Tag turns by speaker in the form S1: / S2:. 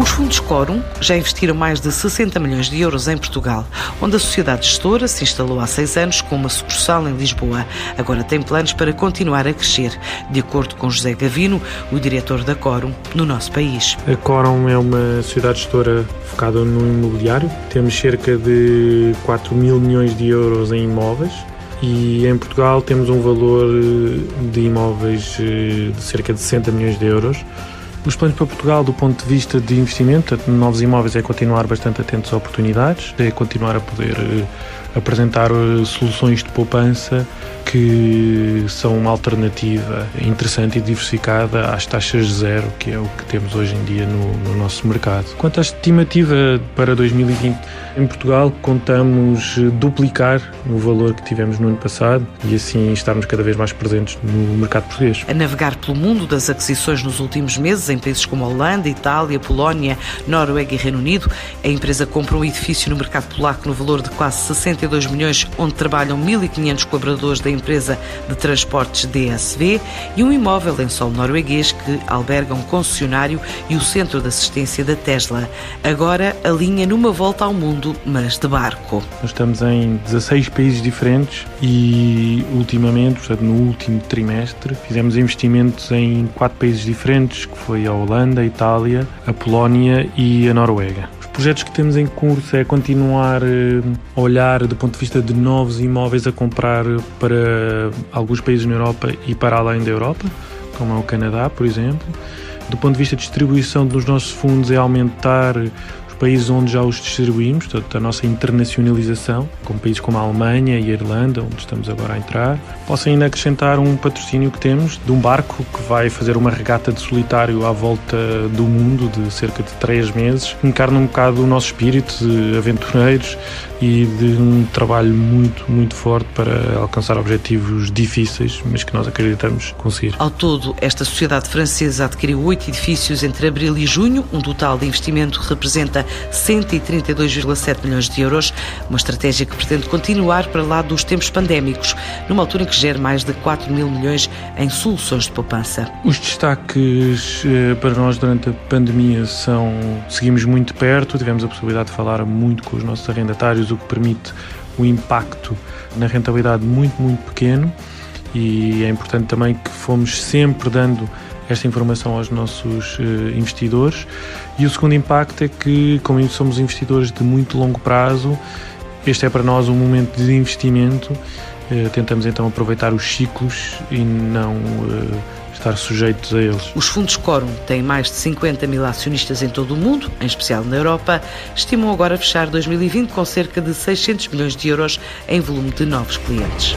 S1: Os fundos Corum já investiram mais de 60 milhões de euros em Portugal, onde a sociedade gestora se instalou há seis anos com uma sucursal em Lisboa. Agora tem planos para continuar a crescer, de acordo com José Gavino, o diretor da Corum no nosso país.
S2: A Corum é uma sociedade gestora focada no imobiliário. Temos cerca de 4 mil milhões de euros em imóveis e em Portugal temos um valor de imóveis eh, de cerca de 60 milhões de euros. Os planos para Portugal, do ponto de vista de investimento, novos imóveis, é continuar bastante atentos a oportunidades, é continuar a poder eh, apresentar eh, soluções de poupança que são uma alternativa interessante e diversificada às taxas zero, que é o que temos hoje em dia no, no nosso mercado. Quanto à estimativa para 2020, em Portugal contamos duplicar o valor que tivemos no ano passado e assim estarmos cada vez mais presentes no mercado português.
S1: A navegar pelo mundo das aquisições nos últimos meses, em países como Holanda, Itália, Polónia, Noruega e Reino Unido, a empresa comprou um edifício no mercado polaco no valor de quase 62 milhões, onde trabalham 1.500 colaboradores da empresa de transportes DSV e um imóvel em solo norueguês que alberga um concessionário e o centro de assistência da Tesla. Agora alinha numa volta ao mundo, mas de barco.
S2: Nós estamos em 16 países diferentes e ultimamente, portanto, no último trimestre, fizemos investimentos em quatro países diferentes, que foi a Holanda, a Itália, a Polónia e a Noruega projetos que temos em curso é continuar eh, a olhar do ponto de vista de novos imóveis a comprar para alguns países na Europa e para além da Europa, como é o Canadá, por exemplo. Do ponto de vista de distribuição dos nossos fundos é aumentar países onde já os distribuímos, portanto, a nossa internacionalização, como países como a Alemanha e a Irlanda, onde estamos agora a entrar. Posso ainda acrescentar um patrocínio que temos de um barco que vai fazer uma regata de solitário à volta do mundo de cerca de três meses. Encarna um bocado o nosso espírito de aventureiros e de um trabalho muito, muito forte para alcançar objetivos difíceis, mas que nós acreditamos conseguir.
S1: Ao todo, esta sociedade francesa adquiriu oito edifícios entre abril e junho, um total de investimento representa 132,7 milhões de euros, uma estratégia que pretende continuar para lá dos tempos pandémicos, numa altura em que gera mais de 4 mil milhões em soluções de poupança.
S2: Os destaques eh, para nós durante a pandemia são seguimos muito perto, tivemos a possibilidade de falar muito com os nossos arrendatários o que permite um impacto na rentabilidade muito, muito pequeno e é importante também que fomos sempre dando esta informação aos nossos uh, investidores. E o segundo impacto é que, como somos investidores de muito longo prazo, este é para nós um momento de investimento. Uh, tentamos então aproveitar os ciclos e não uh, estar sujeitos a eles.
S1: Os fundos Corum têm mais de 50 mil acionistas em todo o mundo, em especial na Europa. Estimam agora fechar 2020 com cerca de 600 milhões de euros em volume de novos clientes.